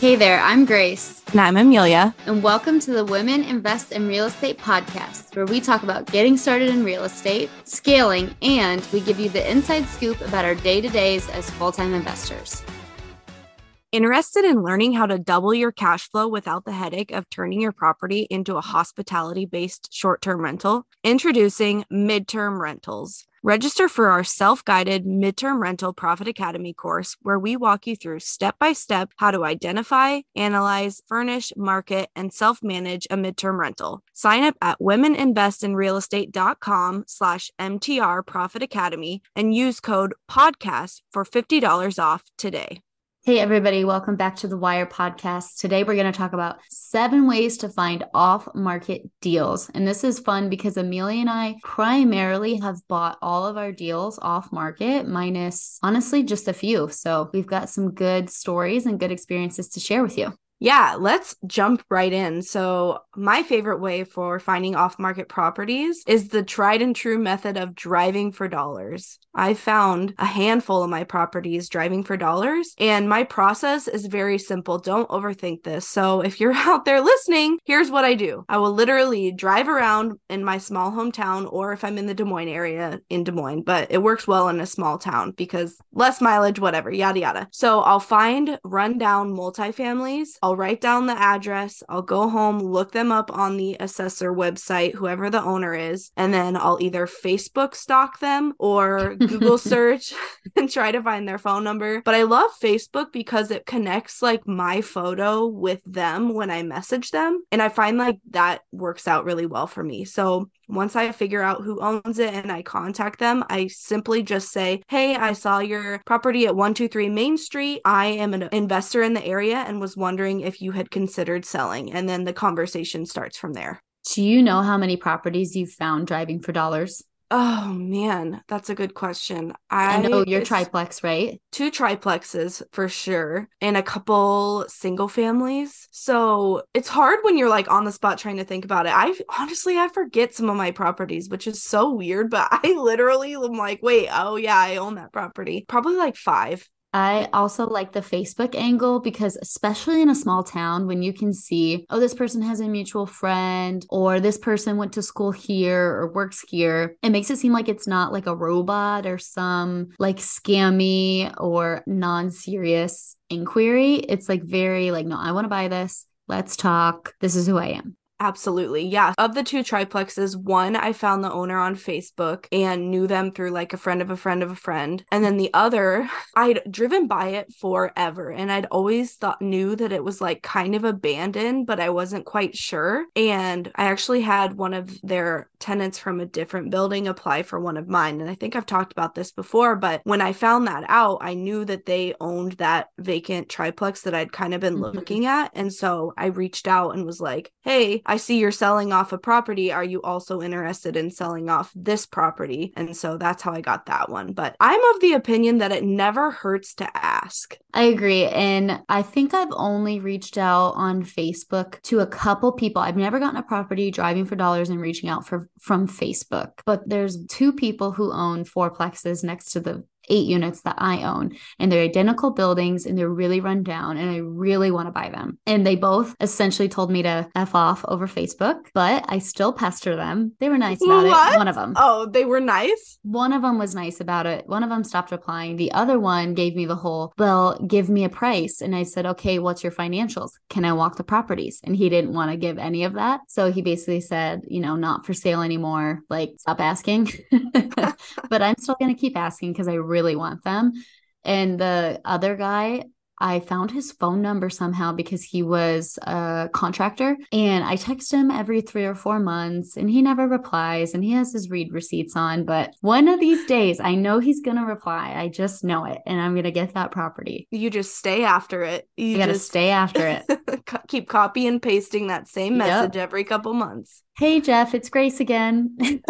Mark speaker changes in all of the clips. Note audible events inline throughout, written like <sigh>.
Speaker 1: Hey there, I'm Grace.
Speaker 2: And I'm Amelia.
Speaker 1: And welcome to the Women Invest in Real Estate podcast, where we talk about getting started in real estate, scaling, and we give you the inside scoop about our day to days as full time investors.
Speaker 2: Interested in learning how to double your cash flow without the headache of turning your property into a hospitality based short term rental? Introducing Midterm Rentals. Register for our self guided midterm rental profit academy course, where we walk you through step by step how to identify, analyze, furnish, market, and self manage a midterm rental. Sign up at womeninvestinrealestate.com slash MTR Profit Academy and use code podcast for $50 off today.
Speaker 1: Hey, everybody, welcome back to the WIIRE podcast. Today, we're going to talk about seven ways to find off market deals. And this is fun because Amelia and I primarily have bought all of our deals off market, minus honestly just a few. So we've got some good stories and good experiences to share with you.
Speaker 2: Yeah, let's jump right in. So, my favorite way for finding off market properties is the tried and true method of driving for dollars. I found a handful of my properties driving for dollars, and my process is very simple. Don't overthink this. So, if you're <laughs> out there listening, here's what I do I will literally drive around in my small hometown, or if I'm in the Des Moines area, in Des Moines, but it works well in a small town because less mileage, whatever, yada yada. So, I'll find rundown multifamilies. I'll write down the address. I'll go home, look them up on the assessor website, whoever the owner is, and then I'll either Facebook stalk them or Google <laughs> search <laughs> and try to find their phone number. But I love Facebook because it connects like my photo with them when I message them. And I find like that works out really well for me. So once I figure out who owns it and I contact them, I simply just say, Hey, I saw your property at 123 Main Street. I am an investor in the area and was wondering if you had considered selling. And then the conversation starts from there.
Speaker 1: Do you know how many properties you've found driving for dollars?
Speaker 2: Oh man, that's a good question.
Speaker 1: I, I know your triplex, right?
Speaker 2: Two triplexes for sure, and a couple single families. So it's hard when you're like on the spot trying to think about it. I honestly I forget some of my properties, which is so weird, but <laughs> I literally am like, wait, oh yeah, I own that property. Probably like five.
Speaker 1: I also like the Facebook angle because, especially in a small town, when you can see, oh, this person has a mutual friend, or this person went to school here or works here, it makes it seem like it's not like a robot or some like scammy or non serious inquiry. It's like very like, no, I want to buy this. Let's talk. This is who I am.
Speaker 2: Absolutely. Yeah. Of the two triplexes, one I found the owner on Facebook and knew them through like a friend of a friend of a friend. And then the other, <laughs> I'd driven by it forever and I'd always thought knew that it was like kind of abandoned, but I wasn't quite sure. And I actually had one of their tenants from a different building apply for one of mine. And I think I've talked about this before, but when I found that out, I knew that they owned that vacant triplex that I'd kind of been mm-hmm. looking at. And so I reached out and was like, hey, I see you're selling off a property. Are you also interested in selling off this property? And so that's how I got that one. But I'm of the opinion that it never hurts to ask.
Speaker 1: I agree. And I think I've only reached out on Facebook to a couple people. I've never gotten a property driving for dollars and reaching out for from Facebook. But there's two people who own fourplexes next to the eight units that I own, and they're identical buildings and they're really run down, and I really want to buy them. And they both essentially told me to F off over Facebook, but I still pester them. They were nice about what? it. One of them.
Speaker 2: Oh, they were nice?
Speaker 1: One of them was nice about it. One of them stopped replying. The other one gave me the whole, well, give me a price. And I said, okay, what's your financials? Can I walk the properties? And he didn't want to give any of that. So he basically said, you know, not for sale anymore. Like, stop asking. <laughs> <laughs> but I'm still going to keep asking because I really really want them. And the other guy, I found his phone number somehow because he was a contractor. And I text him every three or four months and he never replies and he has his read receipts on. But one of these days, I know he's going to reply. I just know it. And I'm going to get that property.
Speaker 2: You just stay after it.
Speaker 1: You got to stay after it. <laughs>
Speaker 2: keep copy and pasting that same message yep. every couple months.
Speaker 1: Hey, Jeff, it's Grace again. <laughs>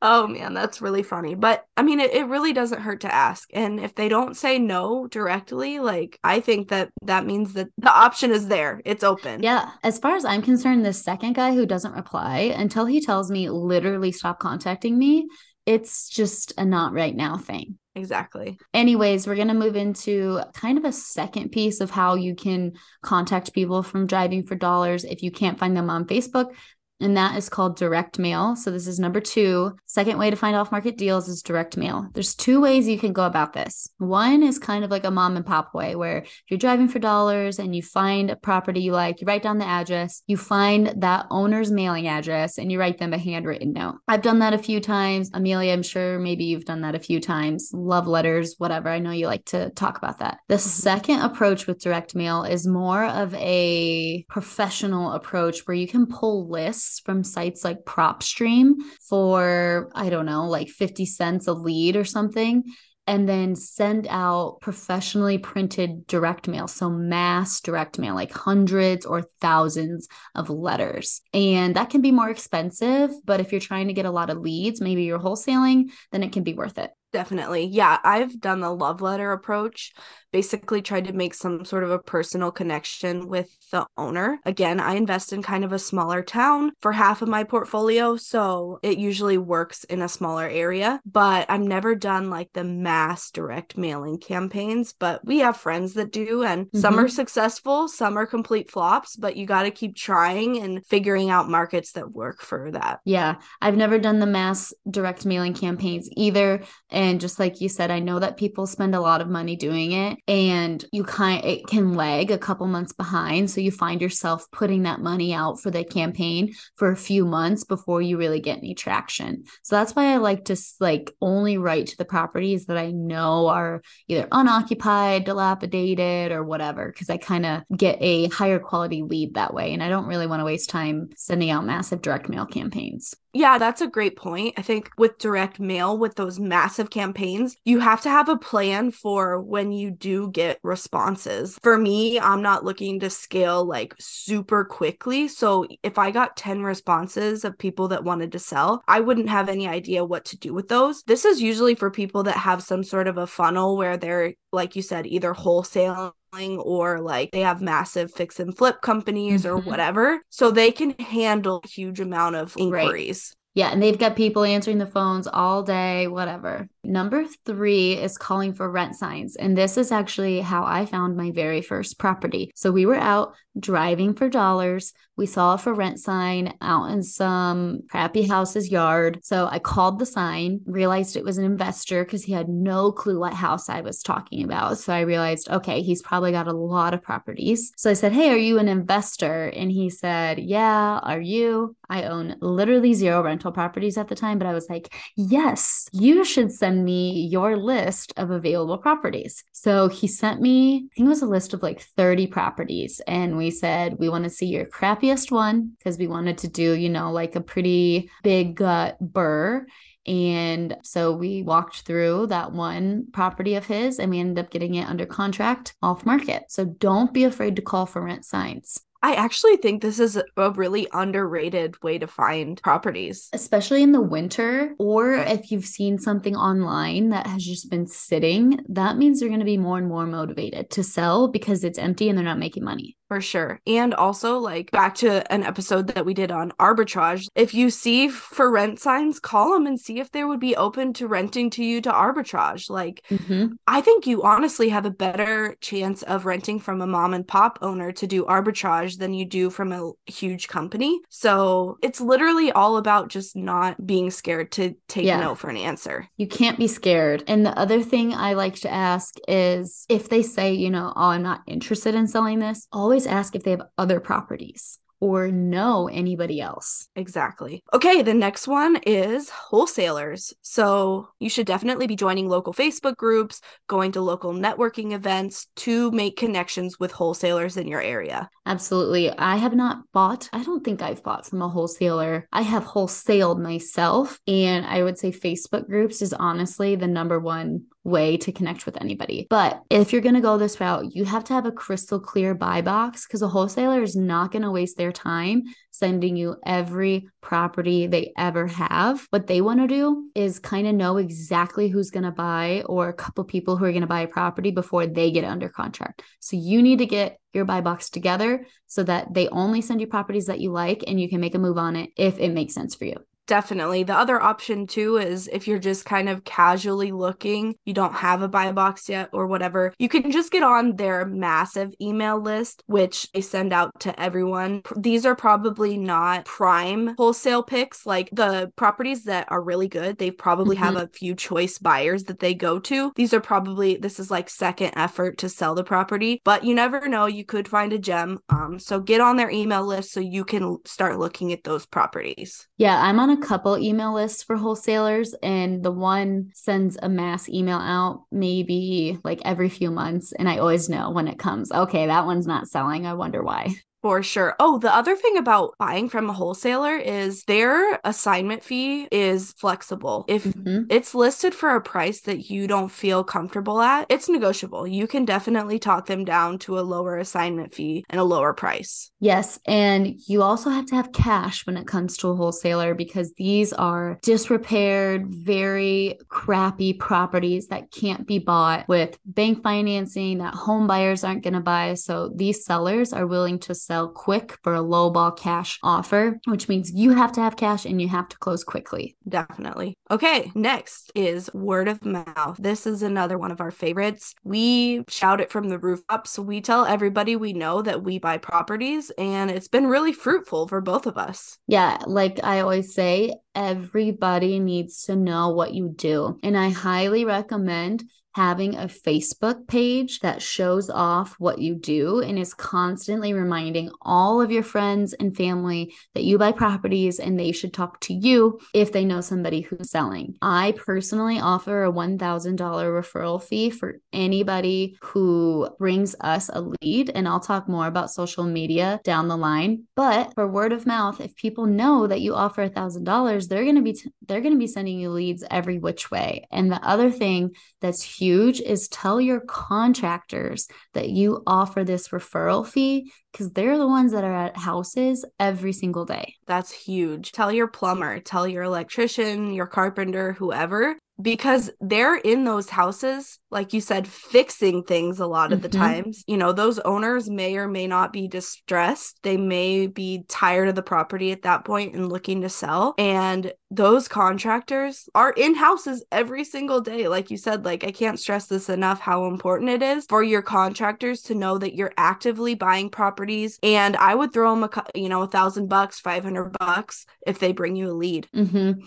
Speaker 2: oh, man, that's really funny. But I mean, it, it really doesn't hurt to ask. And if they don't say no directly, like, I think that that means that the option is there, it's open.
Speaker 1: Yeah. As far as I'm concerned, the second guy who doesn't reply until he tells me literally stop contacting me, it's just a not right now thing.
Speaker 2: Exactly.
Speaker 1: Anyways, we're going to move into kind of a second piece of how you can contact people from driving for dollars if you can't find them on Facebook and that is called direct mail. So this is number two. Second way to find off market deals is direct mail. There's two ways you can go about this. One is kind of like a mom and pop way where if you're driving for dollars and you find a property you like, you write down the address, you find that owner's mailing address and you write them a handwritten note. I've done that a few times. Amelia, I'm sure maybe you've done that a few times. Love letters, whatever. I know you like to talk about that. The mm-hmm. second approach with direct mail is more of a professional approach where you can pull lists from sites like PropStream for, I don't know, like 50 cents a lead or something and then send out professionally printed direct mail. So, mass direct mail, like hundreds or thousands of letters. And that can be more expensive, but if you're trying to get a lot of leads, maybe you're wholesaling, then it can be worth it.
Speaker 2: Definitely. Yeah, I've done the love letter approach. Basically, tried to make some sort of a personal connection with the owner. Again, I invest in kind of a smaller town for half of my portfolio, so it usually works in a smaller area. But I've never done like the mass direct mailing campaigns, but we have friends that do, and mm-hmm. some are successful, some are complete flops, but you got to keep trying and figuring out markets that work for that.
Speaker 1: Yeah, I've never done the mass direct mailing campaigns either. And just like you said, I know that people spend a lot of money doing it and you kind it can lag a couple months behind. So you find yourself putting that money out for the campaign for a few months before you really get any traction. So that's why I like to like only write to the properties that I know are either unoccupied, dilapidated, or whatever, because I kind of get a higher quality lead that way. And I don't really want to waste time sending out massive direct mail campaigns.
Speaker 2: Yeah, that's a great point. I think with direct mail, with those massive campaigns, you have to have a plan for when you do get responses. For me, I'm not looking to scale like super quickly. So if I got 10 responses of people that wanted to sell, I wouldn't have any idea what to do with those. This is usually for people that have some sort of a funnel where they're, like you said, either wholesale or like they have massive fix and flip companies mm-hmm. or whatever. So they can handle a huge amount of inquiries.
Speaker 1: Right. Yeah, and they've got people answering the phones all day, whatever. Number three is calling for rent signs. And this is actually how I found my very first property. So we were out driving for dollars. We saw a for rent sign out in some crappy house's yard. So I called the sign, realized it was an investor because he had no clue what house I was talking about. So I realized, okay, he's probably got a lot of properties. So I said, Hey, are you an investor? And he said, Yeah, are you? I own literally zero rental properties at the time, but I was like, yes, you should send me your list of available properties. So he sent me, I think it was a list of like 30 properties. And we said, we want to see your crappiest one because we wanted to do, you know, like a pretty big uh, BRRRR. And so we walked through that one property of his and we ended up getting it under contract off market. So don't be afraid to call for rent signs.
Speaker 2: I actually think this is a really underrated way to find properties,
Speaker 1: especially in the winter. Or if you've seen something online that has just been sitting, that means you're going to be more and more motivated to sell because it's empty and they're not making money.
Speaker 2: For sure. And also, like back to an episode that we did on arbitrage, if you see for rent signs, call them and see if they would be open to renting to you to arbitrage. Like, mm-hmm. I think you honestly have a better chance of renting from a mom and pop owner to do arbitrage than you do from a huge company. So it's literally all about just not being scared to take yeah. no for an answer.
Speaker 1: You can't be scared. And the other thing I like to ask is if they say, you know, oh, I'm not interested in selling this, always always ask if they have other properties or know anybody else.
Speaker 2: Exactly. Okay, the next one is wholesalers. So you should definitely be joining local Facebook groups, going to local networking events to make connections with wholesalers in your area.
Speaker 1: Absolutely. I have not bought, I don't think I've bought from a wholesaler. I have wholesaled myself. And I would say Facebook groups is honestly the number one way to connect with anybody. But if you're going to go this route, you have to have a crystal clear buy box because a wholesaler is not going to waste their time sending you every property they ever have. What they want to do is kind of know exactly who's going to buy or a couple people who are going to buy a property before they get under contract. So you need to get your buy box together so that they only send you properties that you like and you can make a move on it if it makes sense for you.
Speaker 2: Definitely. The other option too is if you're just kind of casually looking, you don't have a buy box yet or whatever, you can just get on their massive email list, which they send out to everyone. These are probably not prime wholesale picks. Like the properties that are really good, they probably mm-hmm. have a few choice buyers that they go to. These are probably, this is like second effort to sell the property, but you never know. You could find a gem. Um, so get on their email list so you can start looking at those properties.
Speaker 1: Yeah, I'm on a couple email lists for wholesalers, and the one sends a mass email out maybe like every few months. And I always know when it comes, okay, that one's not selling. I wonder why.
Speaker 2: For sure. Oh, the other thing about buying from a wholesaler is their assignment fee is flexible. If mm-hmm. it's listed for a price that you don't feel comfortable at, it's negotiable. You can definitely talk them down to a lower assignment fee and a lower price.
Speaker 1: Yes. And you also have to have cash when it comes to a wholesaler because these are disrepaired, very crappy properties that can't be bought with bank financing that home buyers aren't going to buy. So these sellers are willing to sell sell quick for a low ball cash offer, which means you have to have cash and you have to close quickly.
Speaker 2: Definitely. Okay, next is word of mouth. This is another one of our favorites. We shout it from the rooftops. We tell everybody we know that we buy properties, and it's been really fruitful for both of us.
Speaker 1: Yeah, like I always say, everybody needs to know what you do. And I highly recommend having a Facebook page that shows off what you do and is constantly reminding all of your friends and family that you buy properties and they should talk to you if they know somebody who's selling. I personally offer a $1,000 referral fee for anybody who brings us a lead, and I'll talk more about social media down the line. But for word of mouth, if people know that you offer $1,000, they're going to be t- they're going to be sending you leads every which way. And the other thing that's huge huge is tell your contractors that you offer this referral fee because they're the ones that are at houses every single day.
Speaker 2: That's huge. Tell your plumber, tell your electrician, your carpenter, whoever because they're in those houses like you said fixing things a lot of the mm-hmm. times you know those owners may or may not be distressed they may be tired of the property at that point and looking to sell and those contractors are in houses every single day like you said like i can't stress this enough how important it is for your contractors to know that you're actively buying properties and i would throw them a you know a thousand bucks 500 bucks if they bring you a lead
Speaker 1: mm-hmm.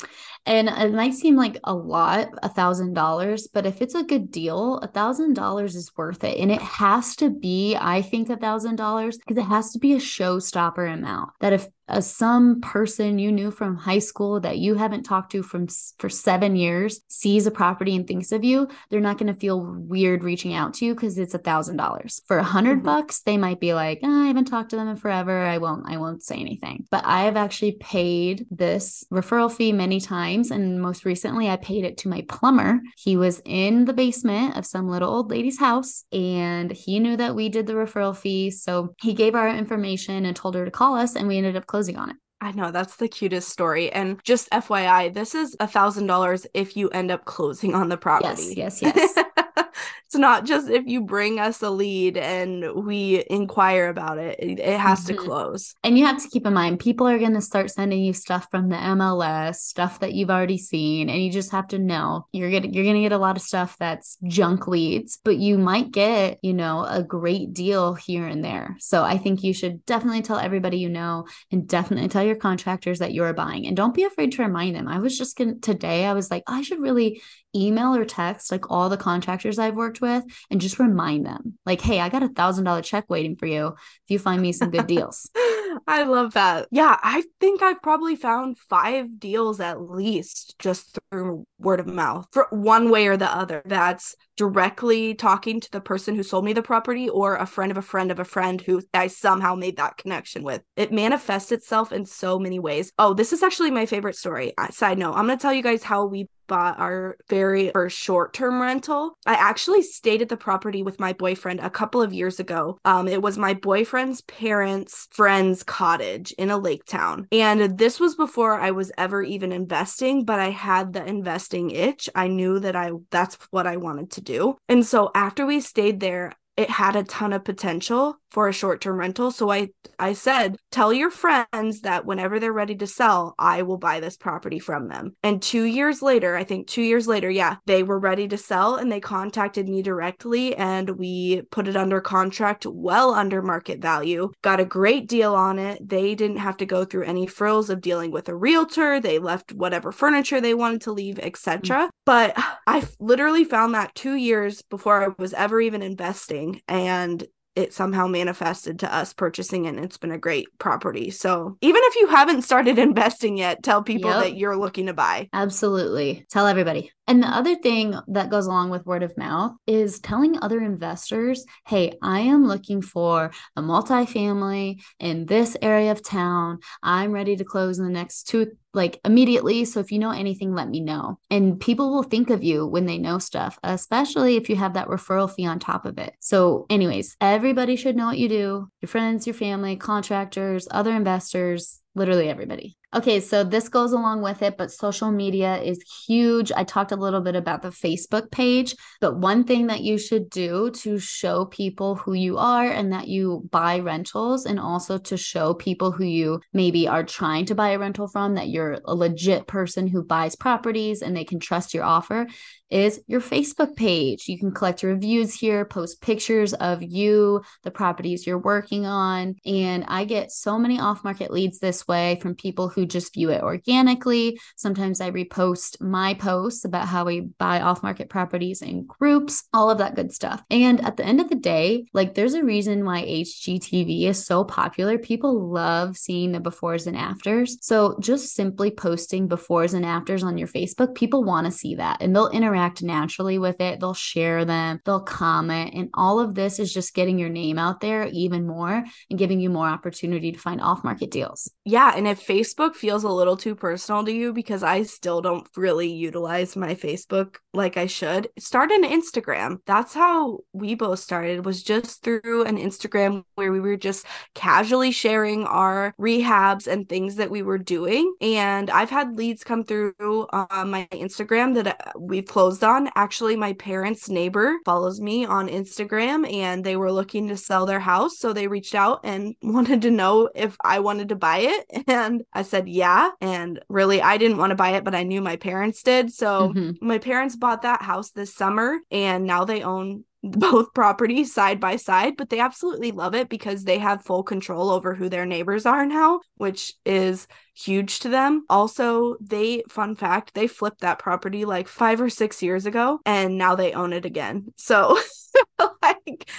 Speaker 1: and it might seem like a lot a thousand dollars, but if it's a good deal, a thousand dollars is worth it. And it has to be, I think, a thousand dollars because it has to be a showstopper amount that if uh, some person you knew from high school that you haven't talked to from for seven years sees a property and thinks of you, they're not going to feel weird reaching out to you because it's a thousand dollars. For a 100 mm-hmm. bucks, they might be like, oh, I haven't talked to them in forever. I won't. I won't say anything. But I have actually paid this referral fee many times, and most recently, I paid it to my plumber. He was in the basement of some little old lady's house, and he knew that we did the referral fee, so he gave our information and told her to call us, and we ended up closing closing on it.
Speaker 2: I know that's the cutest story. And just FYI, this is a thousand dollars if you end up closing on the property.
Speaker 1: Yes, yes, yes. <laughs>
Speaker 2: it's not just if you bring us a lead and we inquire about it, it, it has mm-hmm. to close.
Speaker 1: And you have to keep in mind, people are going to start sending you stuff from the MLS, stuff that you've already seen, and you just have to know you're gonna you're gonna get a lot of stuff that's junk leads, but you might get you know a great deal here and there. So I think you should definitely tell everybody you know, and definitely tell your contractors that you're buying, and don't be afraid to remind them. I was just gonna today, I was like, I should really email or text like all the contractors I've worked with and just remind them, like, hey, I got a thousand dollar check waiting for you if you find me some good deals. <laughs>
Speaker 2: I love that. Yeah, I think I've probably found five deals at least just through word of mouth for one way or the other. That's directly talking to the person who sold me the property or a friend of a friend of a friend who I somehow made that connection with. It manifests itself in so many ways. Oh, this is actually my favorite story. Side note, I'm going to tell you guys how we bought our very first short term rental. I actually stayed at the property with my boyfriend a couple of years ago. Um, it was my boyfriend's parents' friend's cottage in a lake town. And this was before I was ever even investing, but I had the investing itch. I knew that I that's what I wanted to do. And so after we stayed there, it had a ton of potential for a short-term rental. So I I said, tell your friends that whenever they're ready to sell, I will buy this property from them. And 2 years later, I think 2 years later, yeah, they were ready to sell and they contacted me directly and we put it under contract well under market value. Got a great deal on it. They didn't have to go through any frills of dealing with a realtor. They left whatever furniture they wanted to leave, etc. Mm-hmm. But I literally found that 2 years before I was ever even investing and it somehow manifested to us purchasing it and it's been a great property. So even if you haven't started <laughs> investing yet, tell people yep. that you're looking to buy.
Speaker 1: Absolutely. Tell everybody. And the other thing that goes along with word of mouth is telling other investors, hey, I am looking for a multifamily in this area of town. I'm ready to close in the next two, like immediately. So if you know anything, let me know. And people will think of you when they know stuff, especially if you have that referral fee on top of it. So, anyways, everybody should know what you do your friends, your family, contractors, other investors, literally everybody. Okay, so this goes along with it, but social media is huge. I talked a little bit about the Facebook page, but one thing that you should do to show people who you are and that you buy rentals, and also to show people who you maybe are trying to buy a rental from that you're a legit person who buys properties and they can trust your offer, is your Facebook page. You can collect reviews here, post pictures of you, the properties you're working on. And I get so many off market leads this way from people who just view it organically. Sometimes I repost my posts about how we buy off market properties in groups, all of that good stuff. And at the end of the day, like there's a reason why HGTV is so popular. People love seeing the befores and afters. So just simply posting befores and afters on your Facebook, people want to see that and they'll interact interact naturally with it. They'll share them, they'll comment. And all of this is just getting your name out there even more and giving you more opportunity to find off market deals.
Speaker 2: Yeah. And if Facebook feels a little too personal to you, because I still don't really utilize my Facebook like I should, start an Instagram. That's how we both started, was just through an Instagram where we were just casually sharing our rehabs and things that we were doing. And I've had leads come through on my Instagram that uh, we've closed on. Actually, my parents' neighbor follows me on Instagram and they were looking to sell their house. So they reached out and <laughs> wanted to know if I wanted to buy it. And I said, yeah. And really, I didn't want to buy it, but I knew my parents did. So mm-hmm. my parents bought that house this summer and now they own <laughs> both properties side by side, but they absolutely love it because they have full control over who their neighbors are now, which is huge to them. Also, they, fun fact, they flipped that property like five or six years ago and now they own it again. So, <laughs> like,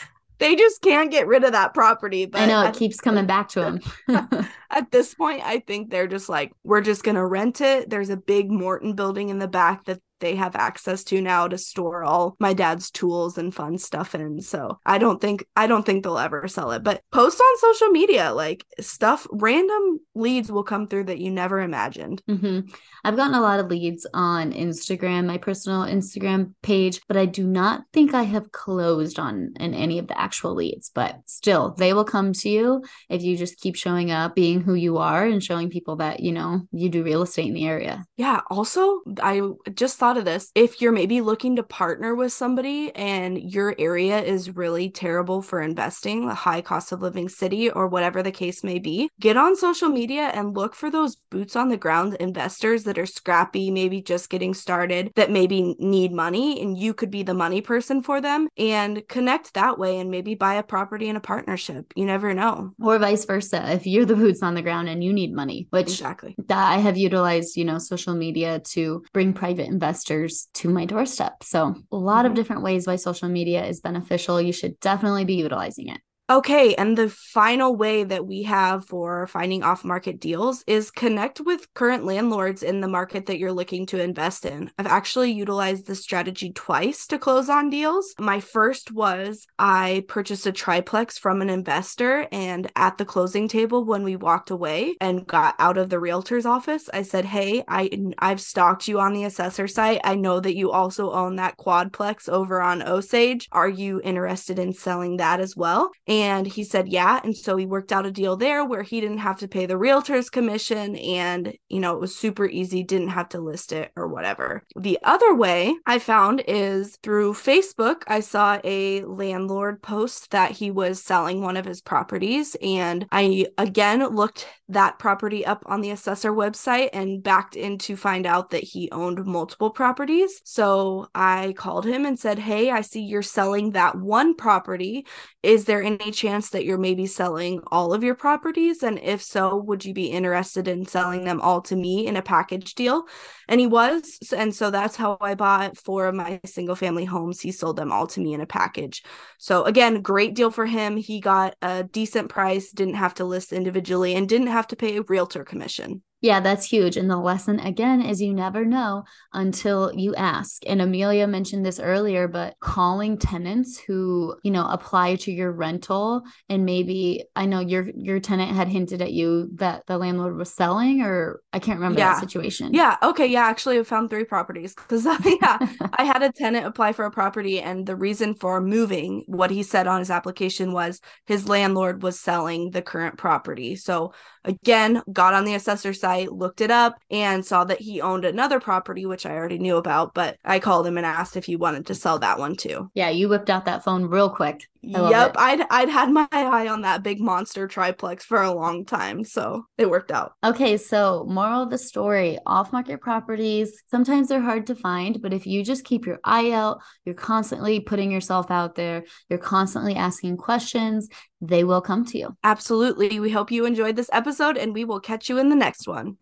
Speaker 2: they just can't get rid of that property.
Speaker 1: But I know it keeps coming back to them. <laughs>
Speaker 2: at this point, I think they're just like, we're just going to rent it. There's a big Morton building in the back that they have access to now to store all my dad's tools and fun stuff in. So I don't think I don't think they'll ever sell it. But post on social media, like stuff, random leads will come through that you never imagined.
Speaker 1: Mm-hmm. I've gotten a lot of leads on Instagram, my personal Instagram page, but I do not think I have closed on in any of the actual leads. But still, they will come to you if you just keep showing up, being who you are, and showing people that you know you do real estate in the area.
Speaker 2: Yeah. Also, I just thought thought of this. If you're maybe looking to partner with somebody and your area is really terrible for investing, a high cost of living city or whatever the case may be, get on social media and look for those boots on the ground investors that are scrappy, maybe just getting started, that maybe need money and you could be the money person for them and connect that way and maybe buy a property in a partnership. You never know.
Speaker 1: Or vice versa. If you're the boots on the ground and you need money, which
Speaker 2: exactly
Speaker 1: that I have utilized, you know, social media to bring private investors investors to my doorstep. So, a lot mm-hmm. of different ways why social media is beneficial. You should definitely be utilizing it.
Speaker 2: Okay, and the final way that we have for finding off market deals is connect with current landlords in the market that you're looking to invest in. I've actually utilized this strategy twice to close on deals. My first was I purchased a triplex from an investor, and at the closing table, when we walked away and got out of the realtor's office, I said, Hey, I, I've stalked you on the assessor site. I know that you also own that quadplex over on Osage. Are you interested in selling that as well? And he said, yeah. And so he worked out a deal there where he didn't have to pay the realtor's commission and, you know, it was super easy, didn't have to list it or whatever. The other way I found is through Facebook. I saw a landlord post that he was selling one of his properties. And I again looked that property up on the assessor website and backed in to find out that he owned multiple properties. So I called him and said, Hey, I see you're selling that one property. Is there any chance that you're maybe selling all of your properties? And if so, would you be interested in selling them all to me in a package deal? And he was. And so that's how I bought four of my single family homes. He sold them all to me in a package. So again, great deal for him. He got a decent price, didn't have to list individually, and didn't have to pay a realtor commission.
Speaker 1: Yeah, that's huge. And the lesson again is you never know until you ask. And Amelia mentioned this earlier, but calling tenants who, you know, apply to your rental and maybe I know your your tenant had hinted at you that the landlord was selling or I can't remember
Speaker 2: yeah.
Speaker 1: that situation.
Speaker 2: Yeah. Okay. Yeah. Actually, I found three properties because <laughs> yeah, <laughs> I had a tenant apply for a property, and the reason for moving, what he said on his application was his landlord was selling the current property. So again, got on the assessor site, looked it up, and saw that he owned another property, which I already knew about. But I called him and asked if he wanted to sell that one too.
Speaker 1: Yeah, you whipped out that phone real quick.
Speaker 2: Yep, I'd I'd had my <laughs> eye on that big monster triplex for a long time, so it worked out.
Speaker 1: Okay, so moral of the story, off-market properties, sometimes they're hard to find, but if you just keep your eye out, you're constantly putting yourself out there, you're constantly asking questions, they will come to you.
Speaker 2: Absolutely. We hope you enjoyed this episode and we will catch you in the next one.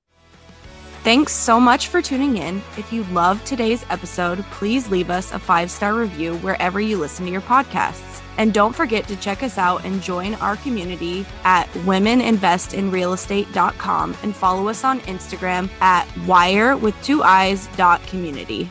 Speaker 2: Thanks so much for tuning in. If you loved today's episode, please leave us a five star review wherever you listen to your podcasts. And don't forget to check us out and join our community at womeninvestinrealestate.com and follow us on Instagram at wire with two eyes dot community.